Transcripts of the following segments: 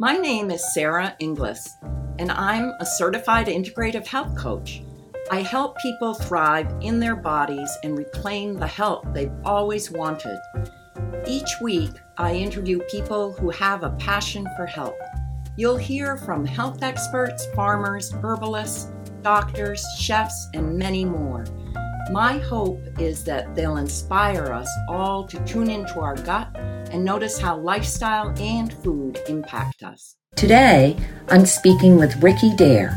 My name is Sara Inglis, and I'm a certified integrative health coach. I help people thrive in their bodies and reclaim the health they've always wanted. Each week, I interview people who have a passion for health. You'll hear from health experts, farmers, herbalists, doctors, chefs, and many more. My hope is that they'll inspire us all to tune into our gut and notice how lifestyle and food impact us. Today, I'm speaking with Ricky Dare,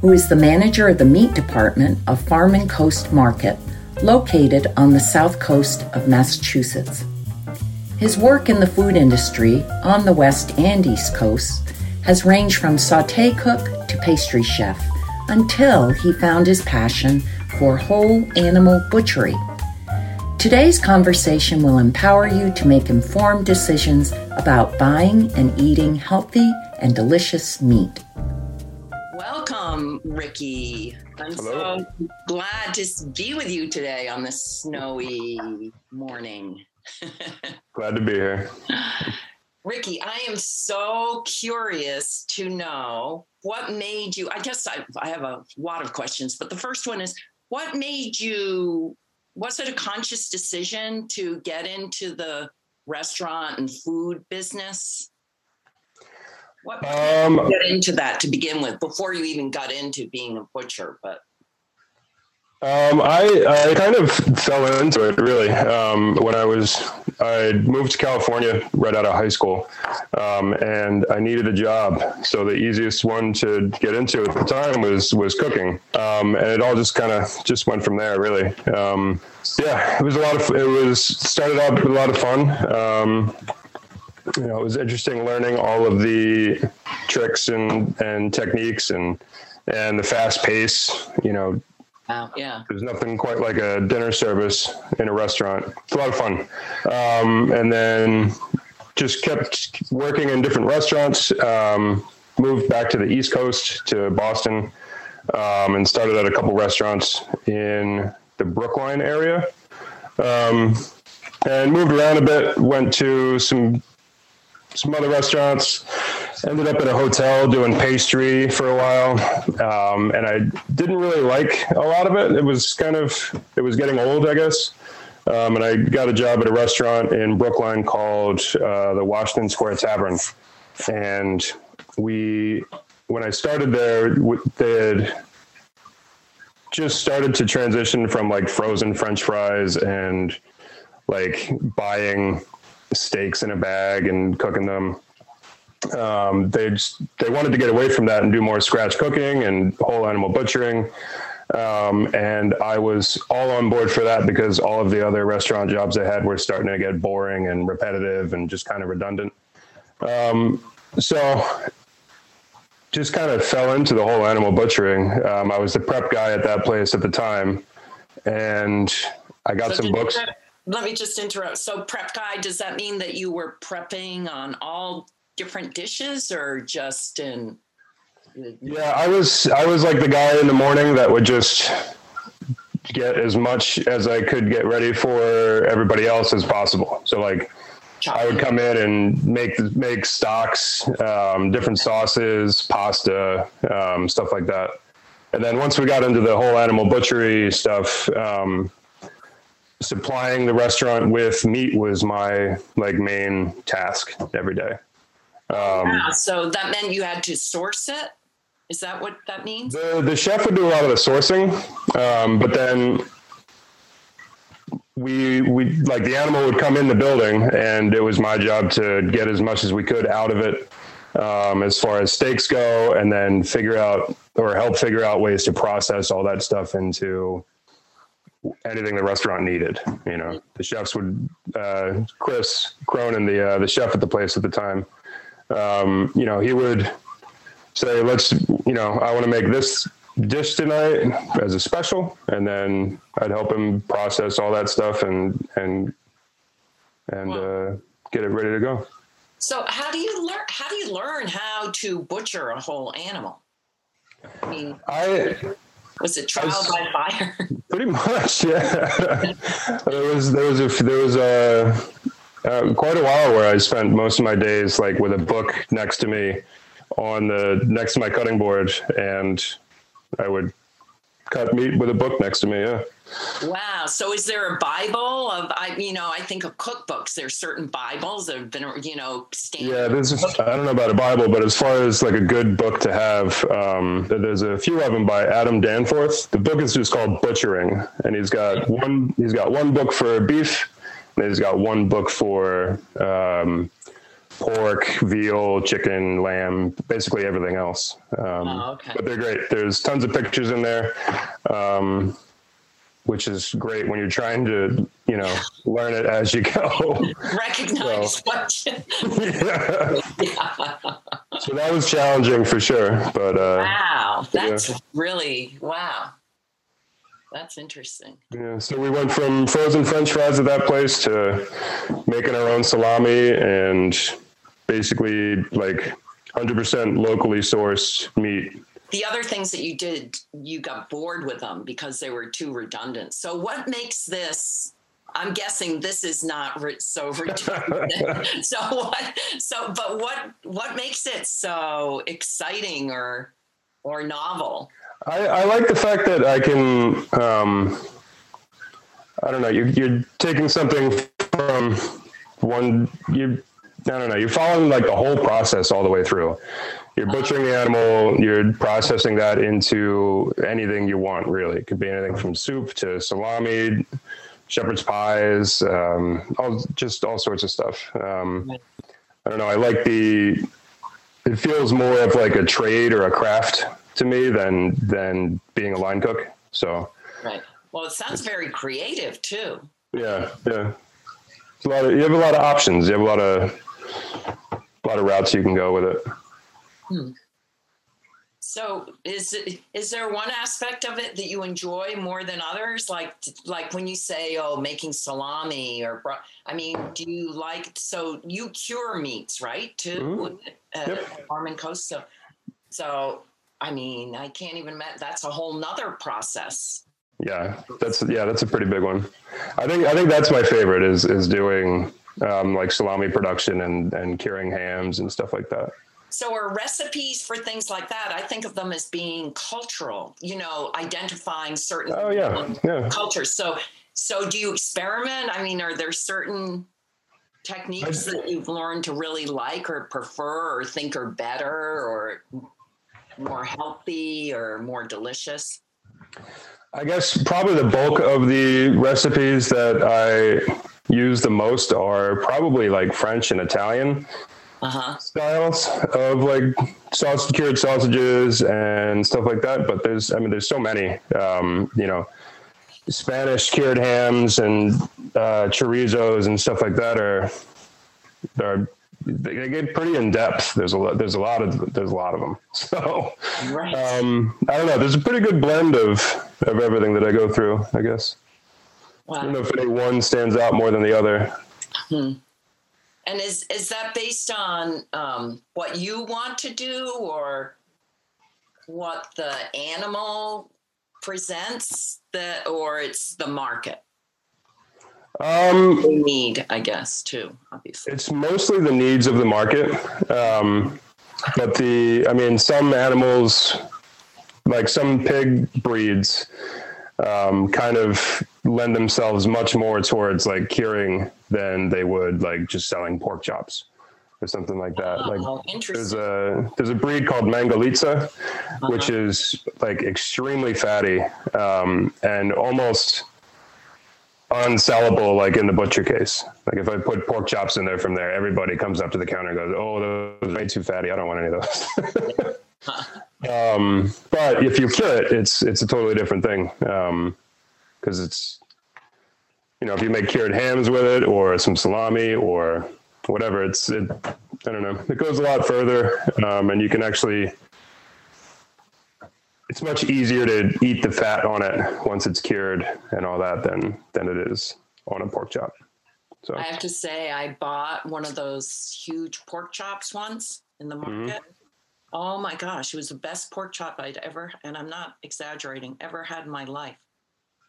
who is the manager of the meat department of Farm and Coast Market, located on the south coast of Massachusetts. His work in the food industry on the west and east coasts has ranged from saute cook to pastry chef until he found his passion for whole animal butchery. Today's conversation will empower you to make informed decisions about buying and eating healthy and delicious meat. Welcome, Ricky. I'm Hello. so glad to be with you today on this snowy morning. glad to be here. Ricky, I am so curious to know what made you. I guess I, I have a lot of questions, but the first one is what made you was it a conscious decision to get into the restaurant and food business? What um, get into that to begin with before you even got into being a butcher but um, I, I kind of fell into it really um, when I was I moved to California right out of high school, um, and I needed a job. So the easiest one to get into at the time was was cooking, um, and it all just kind of just went from there really. Um, yeah, it was a lot of it was started out with a lot of fun. Um, you know, it was interesting learning all of the tricks and and techniques and and the fast pace. You know, Wow. Yeah. There's nothing quite like a dinner service in a restaurant. It's a lot of fun. Um, and then just kept working in different restaurants. Um, moved back to the East Coast to Boston um, and started at a couple restaurants in the Brookline area. Um, and moved around a bit. Went to some some other restaurants ended up in a hotel doing pastry for a while um, and i didn't really like a lot of it. It was kind of it was getting old i guess. Um, and i got a job at a restaurant in brookline called uh, the washington square tavern. And we when i started there they had just started to transition from like frozen french fries and like buying steaks in a bag and cooking them um, they just, they wanted to get away from that and do more scratch cooking and whole animal butchering. Um, and I was all on board for that because all of the other restaurant jobs I had were starting to get boring and repetitive and just kind of redundant. Um, so just kind of fell into the whole animal butchering. Um, I was the prep guy at that place at the time, and I got so some books. let me just interrupt. So, prep guy, does that mean that you were prepping on all different dishes or just in yeah i was i was like the guy in the morning that would just get as much as i could get ready for everybody else as possible so like I would come in and make make stocks, um, different sauces, pasta, um, stuff like that. And then once we got into the whole animal butchery stuff, um, supplying the restaurant with meat was my like main task every day. Um, yeah, so that meant you had to source it. Is that what that means? The the chef would do a lot of the sourcing, um, but then we we like the animal would come in the building, and it was my job to get as much as we could out of it, um, as far as steaks go, and then figure out or help figure out ways to process all that stuff into anything the restaurant needed. You know, the chefs would uh, Chris Cronin, the uh, the chef at the place at the time um, you know, he would say, let's, you know, I want to make this dish tonight as a special. And then I'd help him process all that stuff and, and, and, wow. uh, get it ready to go. So how do you learn, how do you learn how to butcher a whole animal? I mean, I, was it trial was, by fire? Pretty much, yeah. there was there was a there was a uh, quite a while where I spent most of my days like with a book next to me on the next to my cutting board, and I would cut meat with a book next to me. Yeah. Wow. So is there a Bible of I you know, I think of cookbooks. There's certain Bibles that have been you know standard. Yeah, there's I don't know about a Bible, but as far as like a good book to have, um, there's a few of them by Adam Danforth. The book is just called Butchering, and he's got one he's got one book for beef, he's got one book for um, pork, veal, chicken, lamb, basically everything else. Um, oh, okay. But they're great. There's tons of pictures in there. Um, which is great when you're trying to, you know, learn it as you go. Recognize so, what. yeah. yeah. So that was challenging for sure, but uh, wow, that's yeah. really wow. That's interesting. Yeah, so we went from frozen French fries at that place to making our own salami and basically like 100% locally sourced meat the other things that you did, you got bored with them because they were too redundant. So, what makes this? I'm guessing this is not re- so redundant. so what? So, but what? What makes it so exciting or or novel? I, I like the fact that I can. Um, I don't know. You're, you're taking something from one. You. I don't know. You're following like the whole process all the way through you're butchering the animal you're processing that into anything you want really it could be anything from soup to salami shepherd's pies um, all, just all sorts of stuff um, i don't know i like the it feels more of like a trade or a craft to me than than being a line cook so right well it sounds very creative too yeah yeah a lot of, you have a lot of options you have a lot of a lot of routes you can go with it Hmm. So is is there one aspect of it that you enjoy more than others? Like like when you say, "Oh, making salami," or I mean, do you like? So you cure meats, right? Too mm-hmm. uh, yep. Farm Coast. So, so I mean, I can't even. imagine. That's a whole nother process. Yeah, that's yeah, that's a pretty big one. I think I think that's my favorite is is doing um, like salami production and and curing hams and stuff like that. So, are recipes for things like that? I think of them as being cultural. You know, identifying certain oh, yeah. Yeah. cultures. So, so do you experiment? I mean, are there certain techniques that you've learned to really like or prefer or think are better or more healthy or more delicious? I guess probably the bulk of the recipes that I use the most are probably like French and Italian uh-huh. styles of like sausage cured sausages and stuff like that. But there's, I mean, there's so many, um, you know, Spanish cured hams and uh, chorizos and stuff like that are, are they get pretty in depth. There's a lot, there's a lot of, there's a lot of them. So, right. um, I don't know. There's a pretty good blend of, of everything that I go through, I guess. Wow. I don't know if any one stands out more than the other. Hmm. And is is that based on um, what you want to do or what the animal presents, the or it's the market? Um, need, I guess, too. Obviously, it's mostly the needs of the market. Um, but the, I mean, some animals, like some pig breeds, um, kind of lend themselves much more towards like curing than they would like just selling pork chops or something like that. Oh, like there's a there's a breed called Mangalitsa, uh-huh. which is like extremely fatty um, and almost unsellable like in the butcher case. Like if I put pork chops in there from there, everybody comes up to the counter and goes, "Oh, those are way too fatty. I don't want any of those." um, but if you cure it, it's it's a totally different thing because um, it's you know if you make cured hams with it or some salami or whatever, it's it. I don't know. It goes a lot further, um, and you can actually. It's much easier to eat the fat on it once it's cured and all that than than it is on a pork chop. So I have to say, I bought one of those huge pork chops once in the mm-hmm. market. Mm-hmm Oh my gosh, it was the best pork chop I'd ever, and I'm not exaggerating, ever had in my life.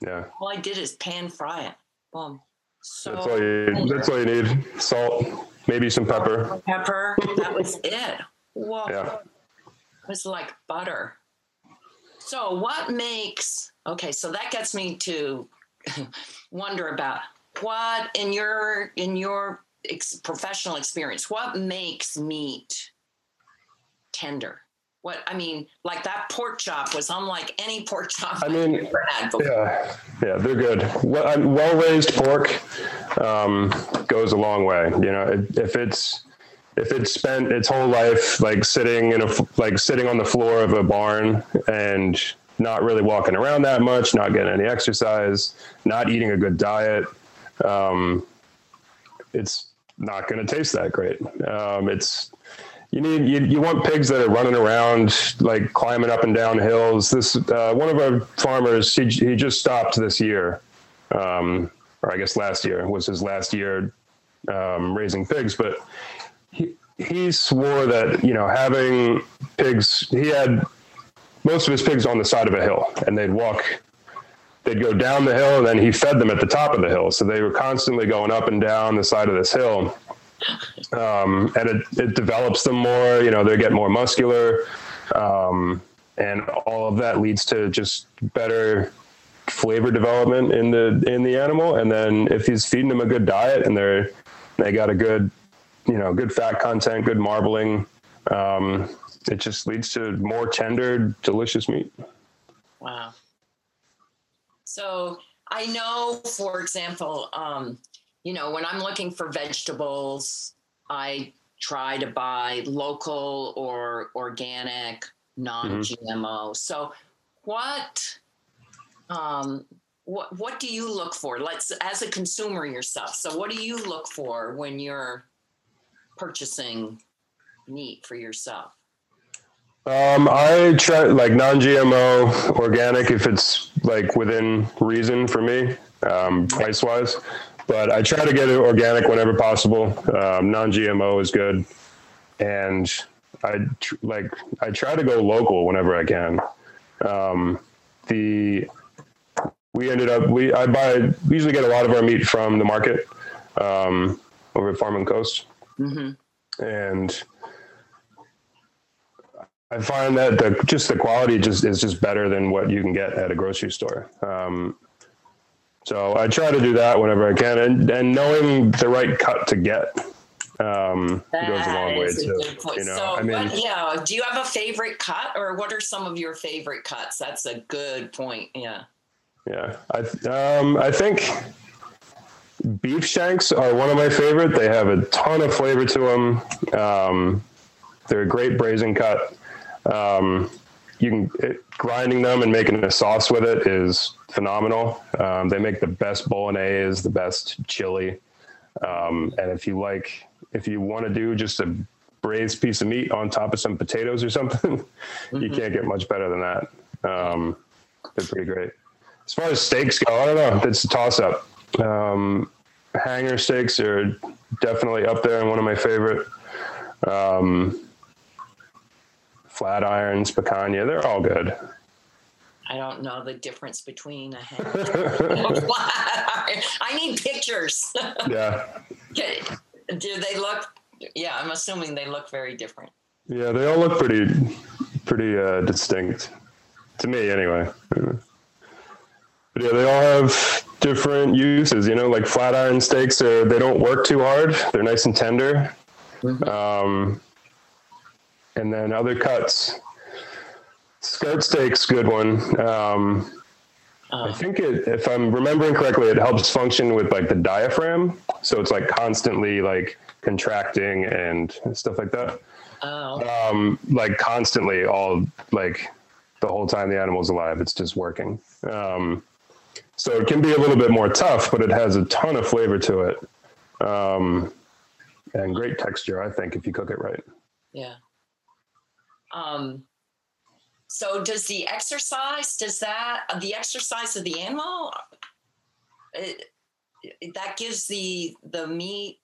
Yeah. All I did is pan fry it. Boom. So That's all you. That's all you need. Salt, maybe some pepper. pepper. That was it. Whoa. Yeah. It was like butter. So what makes okay, so that gets me to wonder about what in your in your ex- professional experience, what makes meat tender? What I mean, like that pork chop was unlike any pork chop I mean, I've ever had before. Yeah, yeah, they're good. Well, well raised pork um, goes a long way. You know, if- if it's if it spent its whole life like sitting in a like sitting on the floor of a barn and not really walking around that much, not getting any exercise, not eating a good diet, um, it's not going to taste that great. Um, it's you need you, you want pigs that are running around like climbing up and down hills this uh, one of our farmers he, he just stopped this year um, or i guess last year was his last year um, raising pigs but he, swore that you know having pigs he had most of his pigs on the side of a hill and they'd walk they'd go down the hill and then he fed them at the top of the hill so they were constantly going up and down the side of this hill um, and it, it develops them more. You know, they get more muscular, um, and all of that leads to just better flavor development in the in the animal. And then if he's feeding them a good diet and they're they got a good, you know, good fat content, good marbling, um, it just leads to more tender, delicious meat. Wow. So I know, for example, um, you know, when I'm looking for vegetables, I try to buy local or organic, non-GMO. So what um what what do you look for? Let's as a consumer yourself. So what do you look for when you're purchasing meat for yourself? Um, I try like non-GMO, organic if it's like within reason for me, um, price wise. But I try to get it organic whenever possible. Um, non-GMO is good, and I tr- like I try to go local whenever I can. Um, the we ended up we I buy usually get a lot of our meat from the market um, over at Farm and Coast hmm and I find that the just the quality just is just better than what you can get at a grocery store. Um, so I try to do that whenever I can, and and knowing the right cut to get um, goes a long way a too. You know, so, I mean, but yeah, do you have a favorite cut, or what are some of your favorite cuts? That's a good point. Yeah. Yeah, I th- um, I think beef shanks are one of my favorite. They have a ton of flavor to them. Um, they're a great braising cut. Um, you can it, grinding them and making a sauce with it is phenomenal. Um, they make the best bolognese, the best chili, um, and if you like, if you want to do just a braised piece of meat on top of some potatoes or something, you can't get much better than that. Um, they're pretty great. As far as steaks go, I don't know. It's a toss up. Um, hanger steaks are definitely up there and one of my favorite. Um, flat irons, picanha, they're all good. I don't know the difference between a hen. I need pictures. Yeah. Do they look? Yeah, I'm assuming they look very different. Yeah, they all look pretty, pretty uh, distinct to me, anyway. But yeah, they all have different uses. You know, like flat iron steaks are they don't work too hard. They're nice and tender. Um, and then other cuts. Skirt steak's good one. Um, I Um, think it, if I'm remembering correctly, it helps function with like the diaphragm. So it's like constantly like contracting and stuff like that oh, um, like constantly all like the whole time the animal's alive it's just working um, so it can be a little bit more tough but it has a ton of flavor to it um, and great texture i think if you cook it right yeah. Um. So does the exercise? Does that the exercise of the animal? It, it- that gives the the meat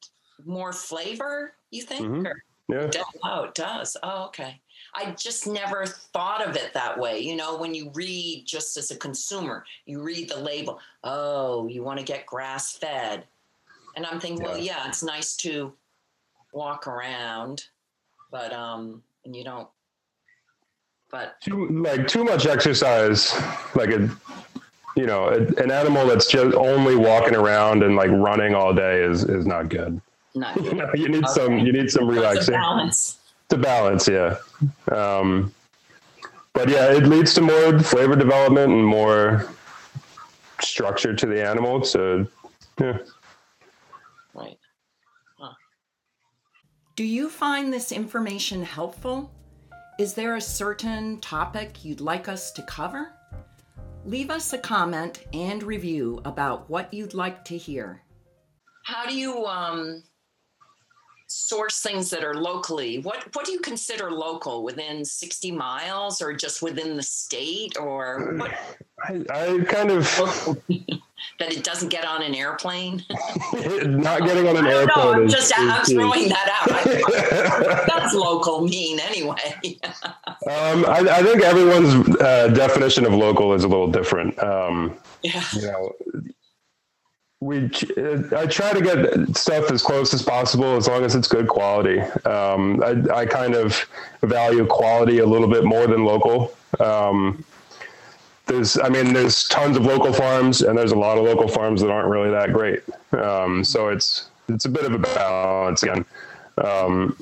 more flavor. You think? Mhm. Or- yeah It does. Oh, it does. Oh, okay. I just never thought of it that way. You know, when you read just as a consumer, you read the label, oh, you want to get grass fed. And I'm thinking, well, Yeah. yeah, it's nice to walk around, but um, and you don't. But too like too much exercise like a you know a, an animal that's just only walking around and like running all day is is not good not you you need some you need some relaxing balance. To balance yeah um but yeah it leads to more flavor development and more structure to the animal so yeah Right. Huh. Do you find this information helpful? Is there a certain topic you'd like us to cover? Leave us a comment and review about what you'd like to hear. How do you um, source things that are locally? What What do you consider local? Within sixty miles, or just within the state, or what? I, I kind of that it doesn't get on an airplane? not getting on an airplane I'm just I'm throwing that out. That's local mean anyway. Um, I, I think everyone's uh, definition of local is a little different. Um, yeah. you know, we I try to get stuff as close as possible as long as it's good quality. Um, I, I kind of value quality a little bit more than local. Um, there's, I mean, there's tons of local farms, and there's a lot of local farms that aren't really that great. Um, so it's it's a bit of a balance again. Um,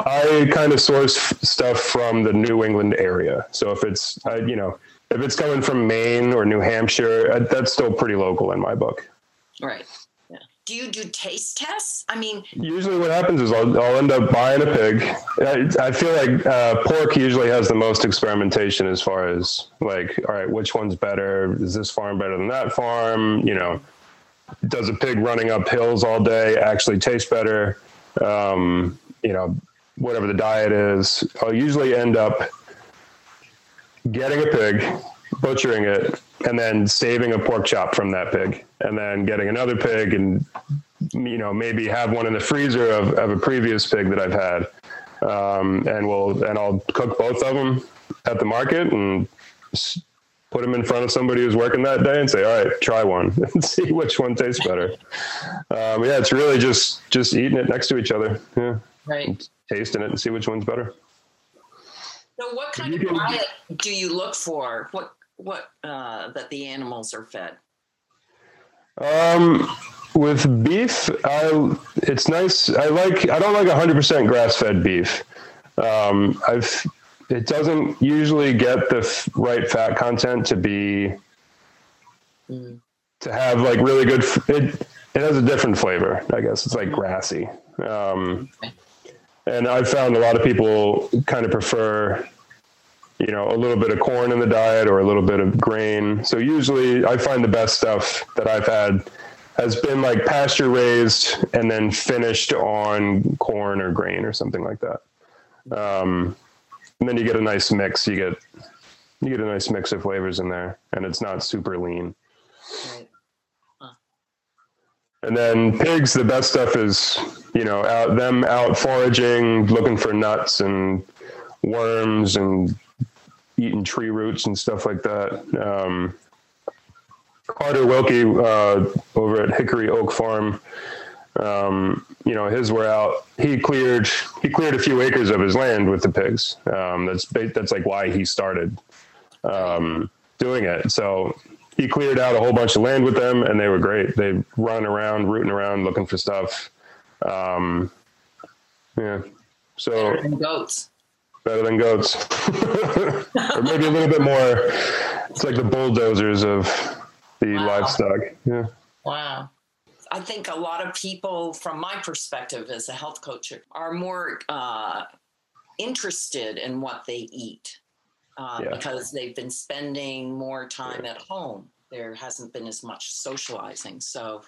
I kind of source stuff from the New England area. So if it's, I, you know, if it's coming from Maine or New Hampshire, uh, that's still pretty local in my book. Right. Yeah. Do you do taste tests? I mean, Usually, what happens is I'll, I'll end up buying a pig. I, I feel like uh, pork usually has the most experimentation as far as like, all right, which one's better? Is this farm better than that farm? You know, does a pig running up hills all day actually taste better? Um, you know, whatever the diet is. I'll usually end up getting a pig, butchering it, and then saving a pork chop from that pig, and then getting another pig and you know maybe have one in the freezer of, of a previous pig that I've had, um, and we'll and I'll cook both of them at the market and s- put them in front of somebody who's working that day and say, all right, try one and see which one tastes better. Um, yeah, it's really just just eating it next to each other, yeah, right. tasting it and see which one's better. So, what kind of diet do you look for? What what uh, that the animals are fed? Um, with beef, I it's nice. I like. I don't like 100% grass-fed beef. Um, I've. It doesn't usually get the f- right fat content to be Mm. to have like really good. f- It it has a different flavor. I guess it's like grassy. Um, and I've found a lot of people kind of prefer you know, a little bit of corn in the diet or a little bit of grain. So usually I find the best stuff that I've had has been like pasture raised and then finished on corn or grain or something like that. Um, and then you get a nice mix. You get you get a nice mix of flavors in there, and it's not super lean. Right. And then pigs, the best stuff is you know out them out foraging, looking for nuts and worms and eating tree roots and stuff like that. Um, Carter Wilkie uh, over at Hickory Oak Farm, um, you know, his were out. He cleared he cleared a few acres of his land with the pigs. Um, that's that's like why he started um, doing it. So he cleared out a whole bunch of land with them, and they were great. They run around, rooting around, looking for stuff. Um, yeah. So goats. Better than goats, or maybe a little bit more. It's like the bulldozers of the Wow. livestock. Yeah. Wow. I think a lot of people, from my perspective as a health coach, are more uh, interested in what they eat uh, Yeah. because they've been spending more time at home. There hasn't been as much socializing. So,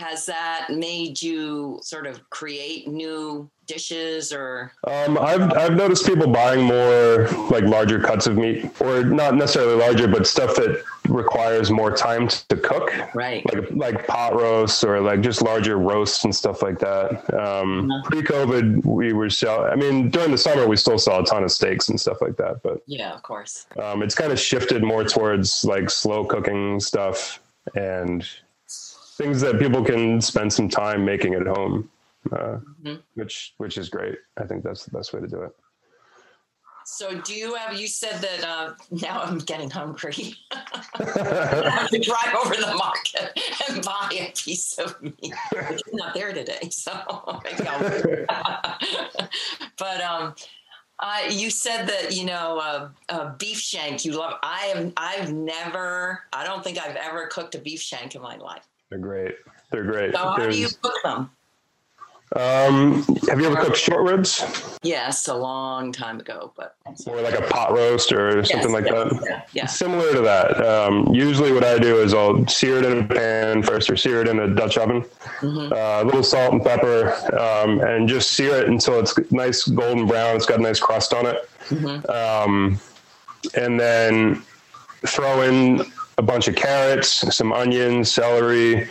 has that made you sort of create new dishes or? Um, I've I've noticed people buying more like larger cuts of meat, or not necessarily larger, but stuff that requires more time to cook, Right. like like pot roasts or like just larger roasts and stuff like that. Um, Mhm. Pre-COVID, we were sell. I mean, during the summer, we still saw a ton of steaks and stuff like that, but Yeah, of course. um, it's kind of shifted more towards like slow cooking stuff and things that people can spend some time making at home, uh, mm-hmm. which which is great. I think that's the best way to do it. So, do you have? You said that uh, now I'm getting hungry. I have to drive over to the market and buy a piece of meat. Is not there today, so but um, uh, you said that you know uh, uh, beef shank. You love. I have. I've never. I don't think I've ever cooked a beef shank in my life. They're great. They're great. So how There's, do you cook them? Um, have you ever cooked short ribs? Yes, a long time ago, but or like a pot roast or something yes, like that. Yeah, yeah, Similar to that. Um, usually, what I do is I'll sear it in a pan first, or sear it in a Dutch oven. Mm-hmm. Uh, a little salt and pepper, um, and just sear it until it's nice golden brown. It's got a nice crust on it, mm-hmm. um, and then throw in a bunch of carrots, some onions, celery,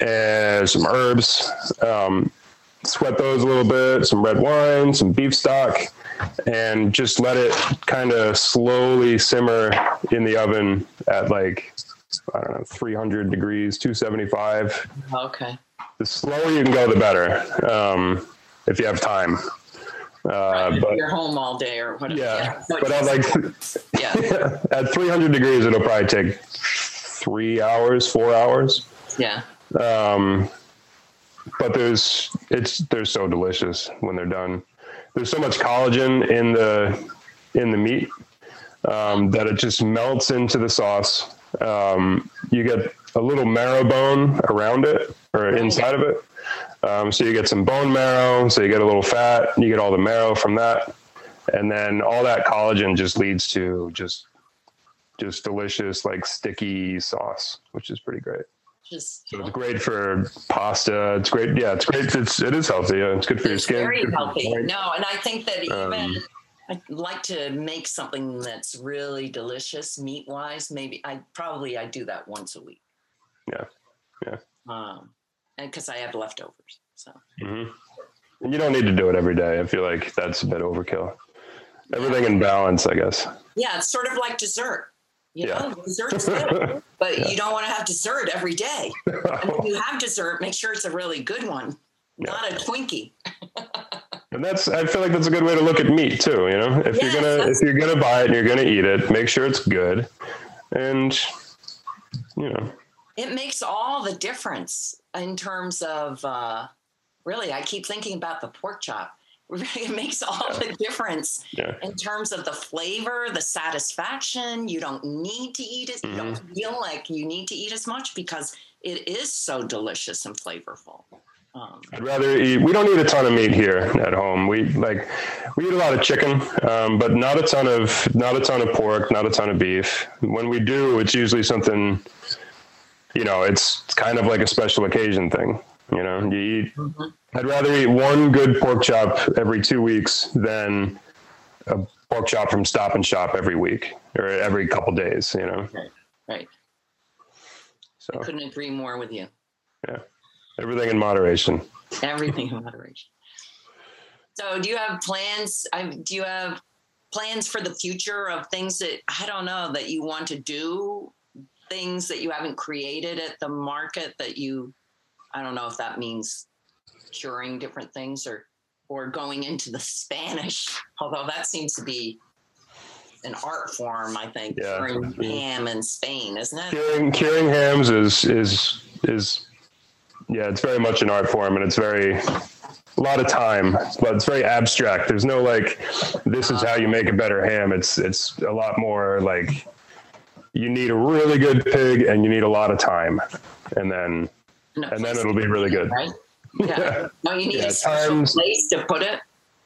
and some herbs. Um, sweat those a little bit, some red wine, some beef stock, and just let it kind of slowly simmer in the oven at like, I don't know, 300 degrees, 275. Okay. The slower you can go, the better, um, if you have time. Uh, but, you're home all day or whatever. Yeah, yeah. but at like, yeah, at 300 degrees, it'll probably take three hours, four hours. Yeah. Um, but there's it's they're so delicious when they're done. There's so much collagen in the in the meat um, that it just melts into the sauce. Um, you get a little marrow bone around it or inside of it. Um, so you get some bone marrow, so you get a little fat, you get all the marrow from that, and then all that collagen just leads to just just delicious like sticky sauce, which is pretty great just so it's great for pasta. It's great. Yeah, it's great. It's it is healthy. Yeah, it's good for your skin. Very healthy. No, and I think that even um, I'd like to make something that's really delicious meat wise. Maybe I probably I do that once a week. Yeah, yeah. Um, because I have leftovers, so. Mm-hmm. You don't need to do it every day. I feel like that's a bit overkill. Everything in balance, I guess. Yeah, it's sort of like dessert. You yeah. know, dessert's good, but yeah. you don't want to have dessert every day. and when you have dessert, make sure it's a really good one, yeah. not a Twinkie. and that's I feel like that's a good way to look at meat too. You know, if yes, you're gonna if you're gonna buy it and you're gonna eat it, make sure it's good, and you know, it makes all the difference in terms of. Uh, really, I keep thinking about the pork chop it makes all the difference yeah. in terms of the flavor, the satisfaction. You don't need to eat it. Mm-hmm. You don't mm-hmm. feel like you need to eat as much because it is so delicious and flavorful. Um, I'd rather eat. We don't eat a ton of meat here at home. We like we eat a lot of chicken, um, but not a ton of not a ton of pork, not a ton of beef. When we do, it's usually something. You know, it's kind of like a special occasion thing. You know, you eat. Mm-hmm. I'd rather eat one good pork chop every two weeks than a pork chop from Stop and Shop every week or every couple days. You know. Right. Right. So I couldn't agree more with you. Yeah. Everything in moderation. Everything in moderation. So, do you have plans? do you have plans for the future of things that I don't know that you want to do? Things that you haven't created at the market that you I don't know if that means curing different things or or going into the Spanish, although that seems to be an art form, I think, yeah. curing ham in Spain, isn't it? Curing, curing hams is is is yeah, it's very much an art form and it's very a lot of time, but it's very abstract. There's no like this is uh-huh. how you make a better ham. It's it's a lot more like you need a really good pig and you need a lot of time. And then and then it'll be really good. Right? Yeah. no, you need yeah, a special times, place to put it.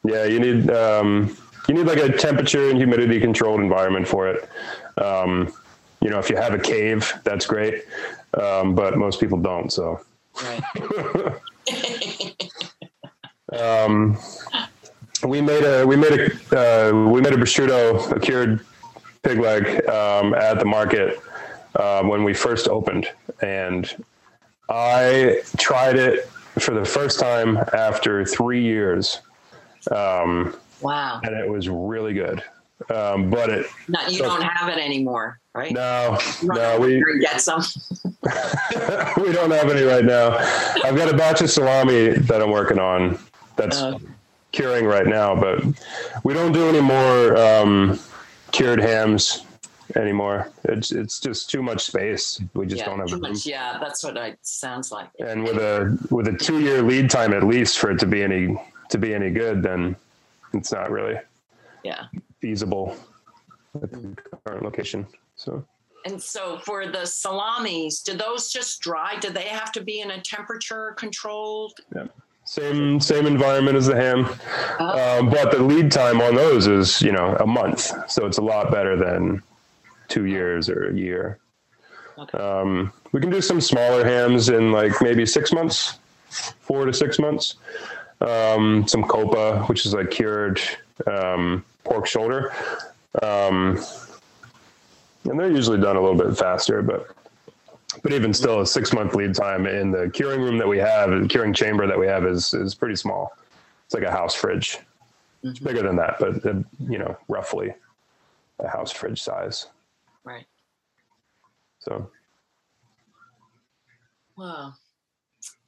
Yeah, you need um, you need like a temperature and humidity controlled environment for it. Um, you know, if you have a cave, that's great, um, but most people don't. So. Right. um, we made a we made a uh, we made a prosciutto, a cured pig leg um, at the market uh, when we first opened, and I tried it for the first time after three years. Um, wow. And it was really good. Um, but it Not, you don't have it anymore, right? no, no, we get some. we don't have any right now. I've got a batch of salami that I'm working on that's Uh, curing right now, but we don't do any more um, cured hams anymore. It's it's just too much space. We just yeah, don't have too room. much. Yeah, that's what it sounds like. And with a with a two year lead time at least for it to be any to be any good, then it's not really Yeah. feasible at the current location. So And so for the salamis, do those just dry? Do they have to be in a temperature controlled? Same same environment as the ham, Oh. um, but the lead time on those is you know a month, so it's a lot better than two years or a year. Okay. Um, we can do some smaller hams in like maybe six months, four to six months. Um, some coppa, which is like cured um, pork shoulder, um, and they're usually done a little bit faster, but but even still, a six month lead time in the curing room that we have, the curing chamber that we have is is pretty small. It's like a house fridge. It's Mhm. bigger than that, but uh, you know, roughly a house fridge size. Right. So Well,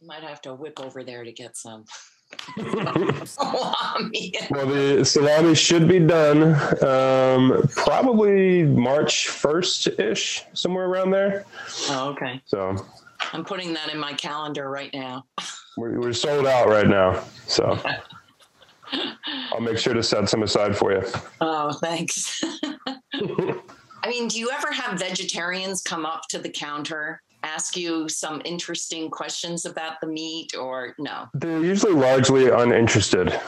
might have to whip over there to get some salami. Well, the salami should be done um, probably March 1st ish, somewhere around there. Oh, okay. So I'm putting that in my calendar right now. we're, we're sold out right now. So I'll make sure to set some aside for you. Oh, thanks. I mean, do you ever have vegetarians come up to the counter, ask you some interesting questions about the meat, or no? They're usually largely uninterested.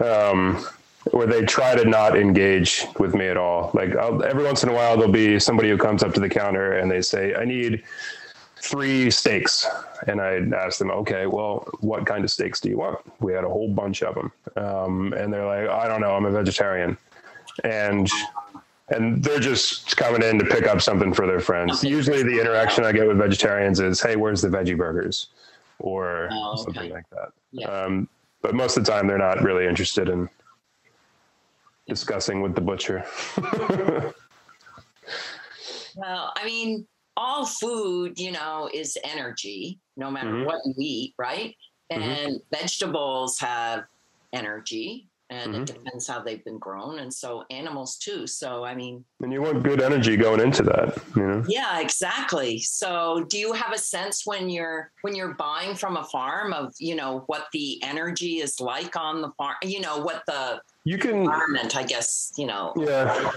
Um, or they try to not engage with me at all. Like I'll, every once in a while, there'll be somebody who comes up to the counter and they say, "I need three steaks," and I ask them, "Okay, well, what kind of steaks do you want?" We had a whole bunch of them, um, and they're like, "I don't know, I'm a vegetarian," and and they're just coming in to pick up something for their friends. Okay. Usually, the interaction I get with vegetarians is, "Hey, where's the veggie burgers?" or Oh, okay. something like that. Yeah. Um, but most of the time, they're not really interested in discussing with the butcher. Well, I mean, all food, you know, is energy, no matter Mhm. what you eat, right? Mhm. And vegetables have energy, and Mhm. it depends how they've been grown, and so animals too. So, I mean, and you want good energy going into that, you know? yeah, exactly. So, do you have a sense when you're when you're buying from a farm of you know what the energy is like on the farm? You know what the You can, environment, I guess. You know, yeah.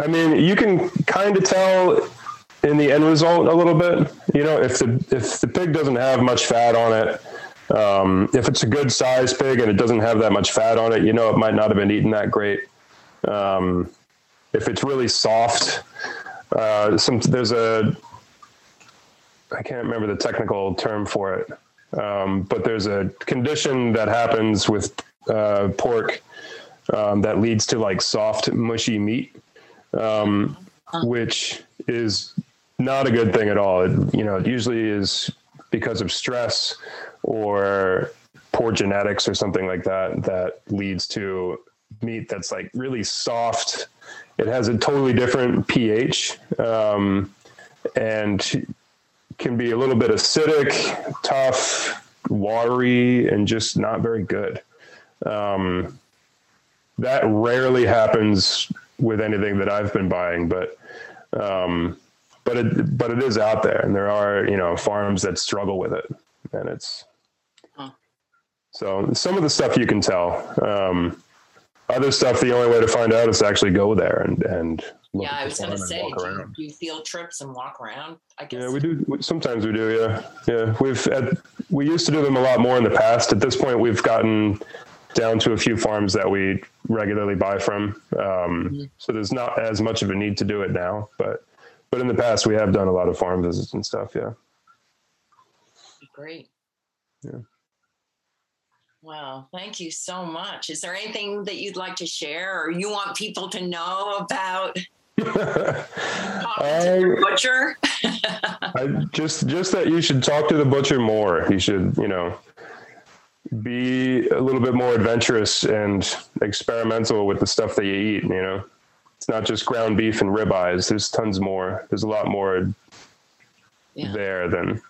I mean, you can kind of tell in the end result a little bit. You know, if the if the pig doesn't have much fat on it, um, if it's a good sized pig and it doesn't have that much fat on it, you know, it might not have been eaten that great. Um, if it's really soft, uh, some there's a I can't remember the technical term for it, um, but there's a condition that happens with uh, pork um, that leads to like soft, mushy meat, um, which is not a good thing at all. It, you know, it usually is because of stress or poor genetics or something like that that leads to meat that's like really soft. It has a totally different pH um, and can be a little bit acidic, tough, watery, and just not very good. Um, that rarely happens with anything that I've been buying, but um, but it but it is out there, and there are you know farms that struggle with it, and it's. So some of the stuff you can tell. Um, other stuff, the only way to find out is to actually go there and and look yeah, I was going to say, do you, do you field trips and walk around? I guess. Yeah, we do. Sometimes we do. Yeah, yeah. We've at, we used to do them a lot more in the past. At this point, we've gotten down to a few farms that we regularly buy from. Um, Mhm. So there's not as much of a need to do it now. But but in the past, we have done a lot of farm visits and stuff. Yeah. Great. Yeah. Wow, thank you so much. Is there anything that you'd like to share or you want people to know about talking to your I, butcher? I just just that you should talk to the butcher more. You should you know be a little bit more adventurous and experimental with the stuff that you eat. You know, it's not just ground beef and ribeyes. There's tons more. There's a lot more yeah. there than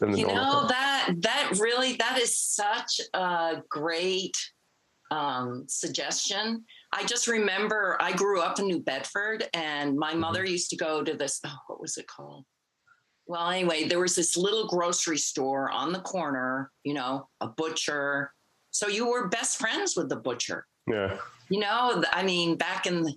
than the you know that that really that is such a great um, suggestion. I just remember I grew up in New Bedford, and my mm-hmm. mother used to go to this. Oh, what was it called? Well, anyway, there was this little grocery store on the corner. You know, a butcher. So you were best friends with the butcher. Yeah. You know, I mean, back in the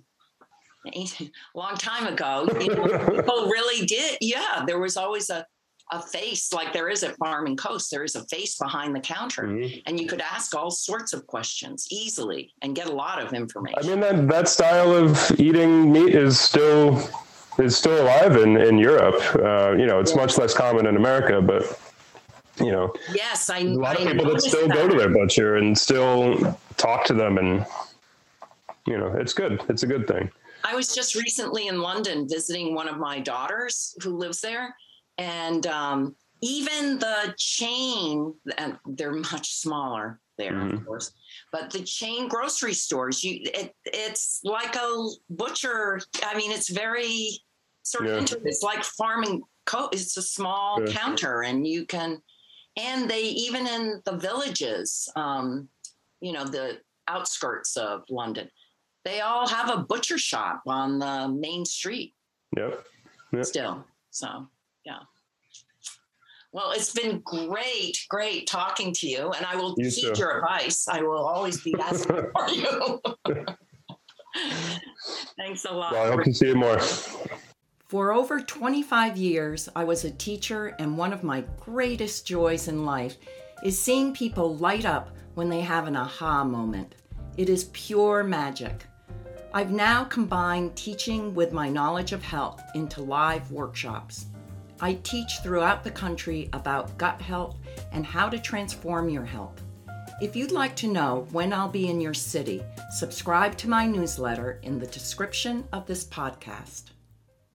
a long time ago, you know, people really did. Yeah, there was always a a face like there is at Farm and Coast. There is a face behind the counter, mm-hmm. and you could ask all sorts of questions easily and get a lot of information. I mean that that style of eating meat is still is still alive in in Europe. Uh, you know, it's yeah. much less common in America, but you know, yes, I a lot of people that still that. go to their butcher and still talk to them, and you know, it's good. It's a good thing. I was just recently in London visiting one of my daughters who lives there and um, even the chain, and they're much smaller there, mm-hmm. of course, but the chain grocery stores, you it, it's like a butcher. I mean, it's very sort of yeah. it's like Farm and. Co- it's a small yeah. counter, and you can, and they even in the villages, um, you know, the outskirts of London, they all have a butcher shop on the main street. Yep. yep. Still, so yeah. Well, it's been great, great talking to you, and I will you heed your advice. I will always be asking for you. Thanks a lot. Well, I hope to see you more. For over 25 years, I was a teacher, and one of my greatest joys in life is seeing people light up when they have an aha moment. It is pure magic. I've now combined teaching with my knowledge of health into live workshops. I teach throughout the country about gut health and how to transform your health. If you'd like to know when I'll be in your city, subscribe to my newsletter in the description of this podcast.